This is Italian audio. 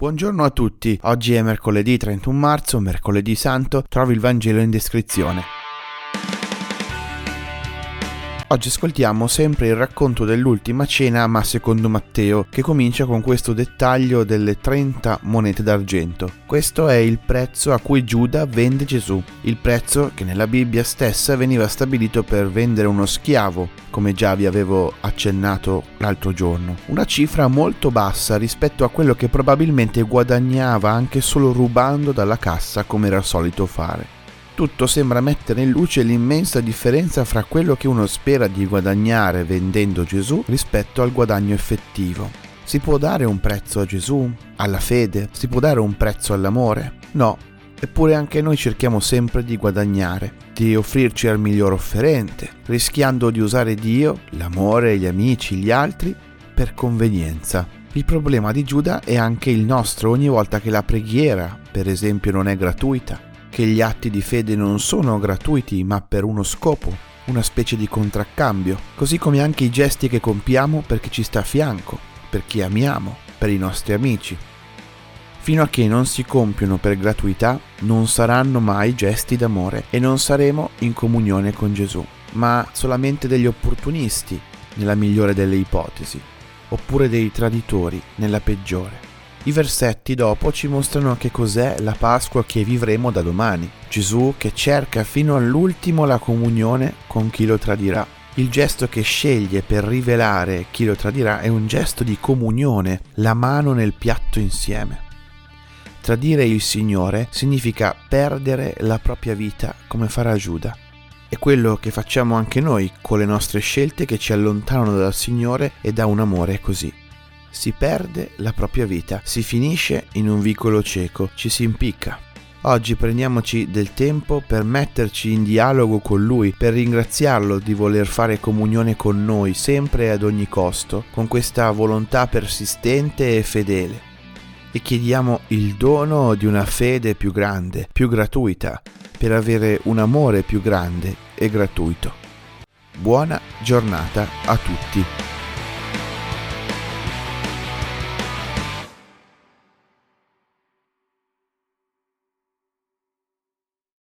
Buongiorno a tutti, oggi è mercoledì 31 marzo, mercoledì santo, trovi il Vangelo in descrizione. Oggi ascoltiamo sempre il racconto dell'ultima cena, ma secondo Matteo, che comincia con questo dettaglio delle 30 monete d'argento. Questo è il prezzo a cui Giuda vende Gesù, il prezzo che nella Bibbia stessa veniva stabilito per vendere uno schiavo, come già vi avevo accennato l'altro giorno. Una cifra molto bassa rispetto a quello che probabilmente guadagnava anche solo rubando dalla cassa come era solito fare tutto sembra mettere in luce l'immensa differenza fra quello che uno spera di guadagnare vendendo Gesù rispetto al guadagno effettivo. Si può dare un prezzo a Gesù, alla fede, si può dare un prezzo all'amore? No, eppure anche noi cerchiamo sempre di guadagnare, di offrirci al miglior offerente, rischiando di usare Dio, l'amore, gli amici, gli altri per convenienza. Il problema di Giuda è anche il nostro ogni volta che la preghiera, per esempio, non è gratuita, che gli atti di fede non sono gratuiti ma per uno scopo, una specie di contraccambio, così come anche i gesti che compiamo per chi ci sta a fianco, per chi amiamo, per i nostri amici. Fino a che non si compiono per gratuità, non saranno mai gesti d'amore e non saremo in comunione con Gesù, ma solamente degli opportunisti, nella migliore delle ipotesi, oppure dei traditori, nella peggiore. I versetti dopo ci mostrano che cos'è la Pasqua che vivremo da domani. Gesù che cerca fino all'ultimo la comunione con chi lo tradirà. Il gesto che sceglie per rivelare chi lo tradirà è un gesto di comunione, la mano nel piatto insieme. Tradire il Signore significa perdere la propria vita come farà Giuda. È quello che facciamo anche noi con le nostre scelte che ci allontanano dal Signore e da un amore così si perde la propria vita, si finisce in un vicolo cieco, ci si impicca. Oggi prendiamoci del tempo per metterci in dialogo con Lui, per ringraziarlo di voler fare comunione con noi sempre e ad ogni costo, con questa volontà persistente e fedele. E chiediamo il dono di una fede più grande, più gratuita, per avere un amore più grande e gratuito. Buona giornata a tutti.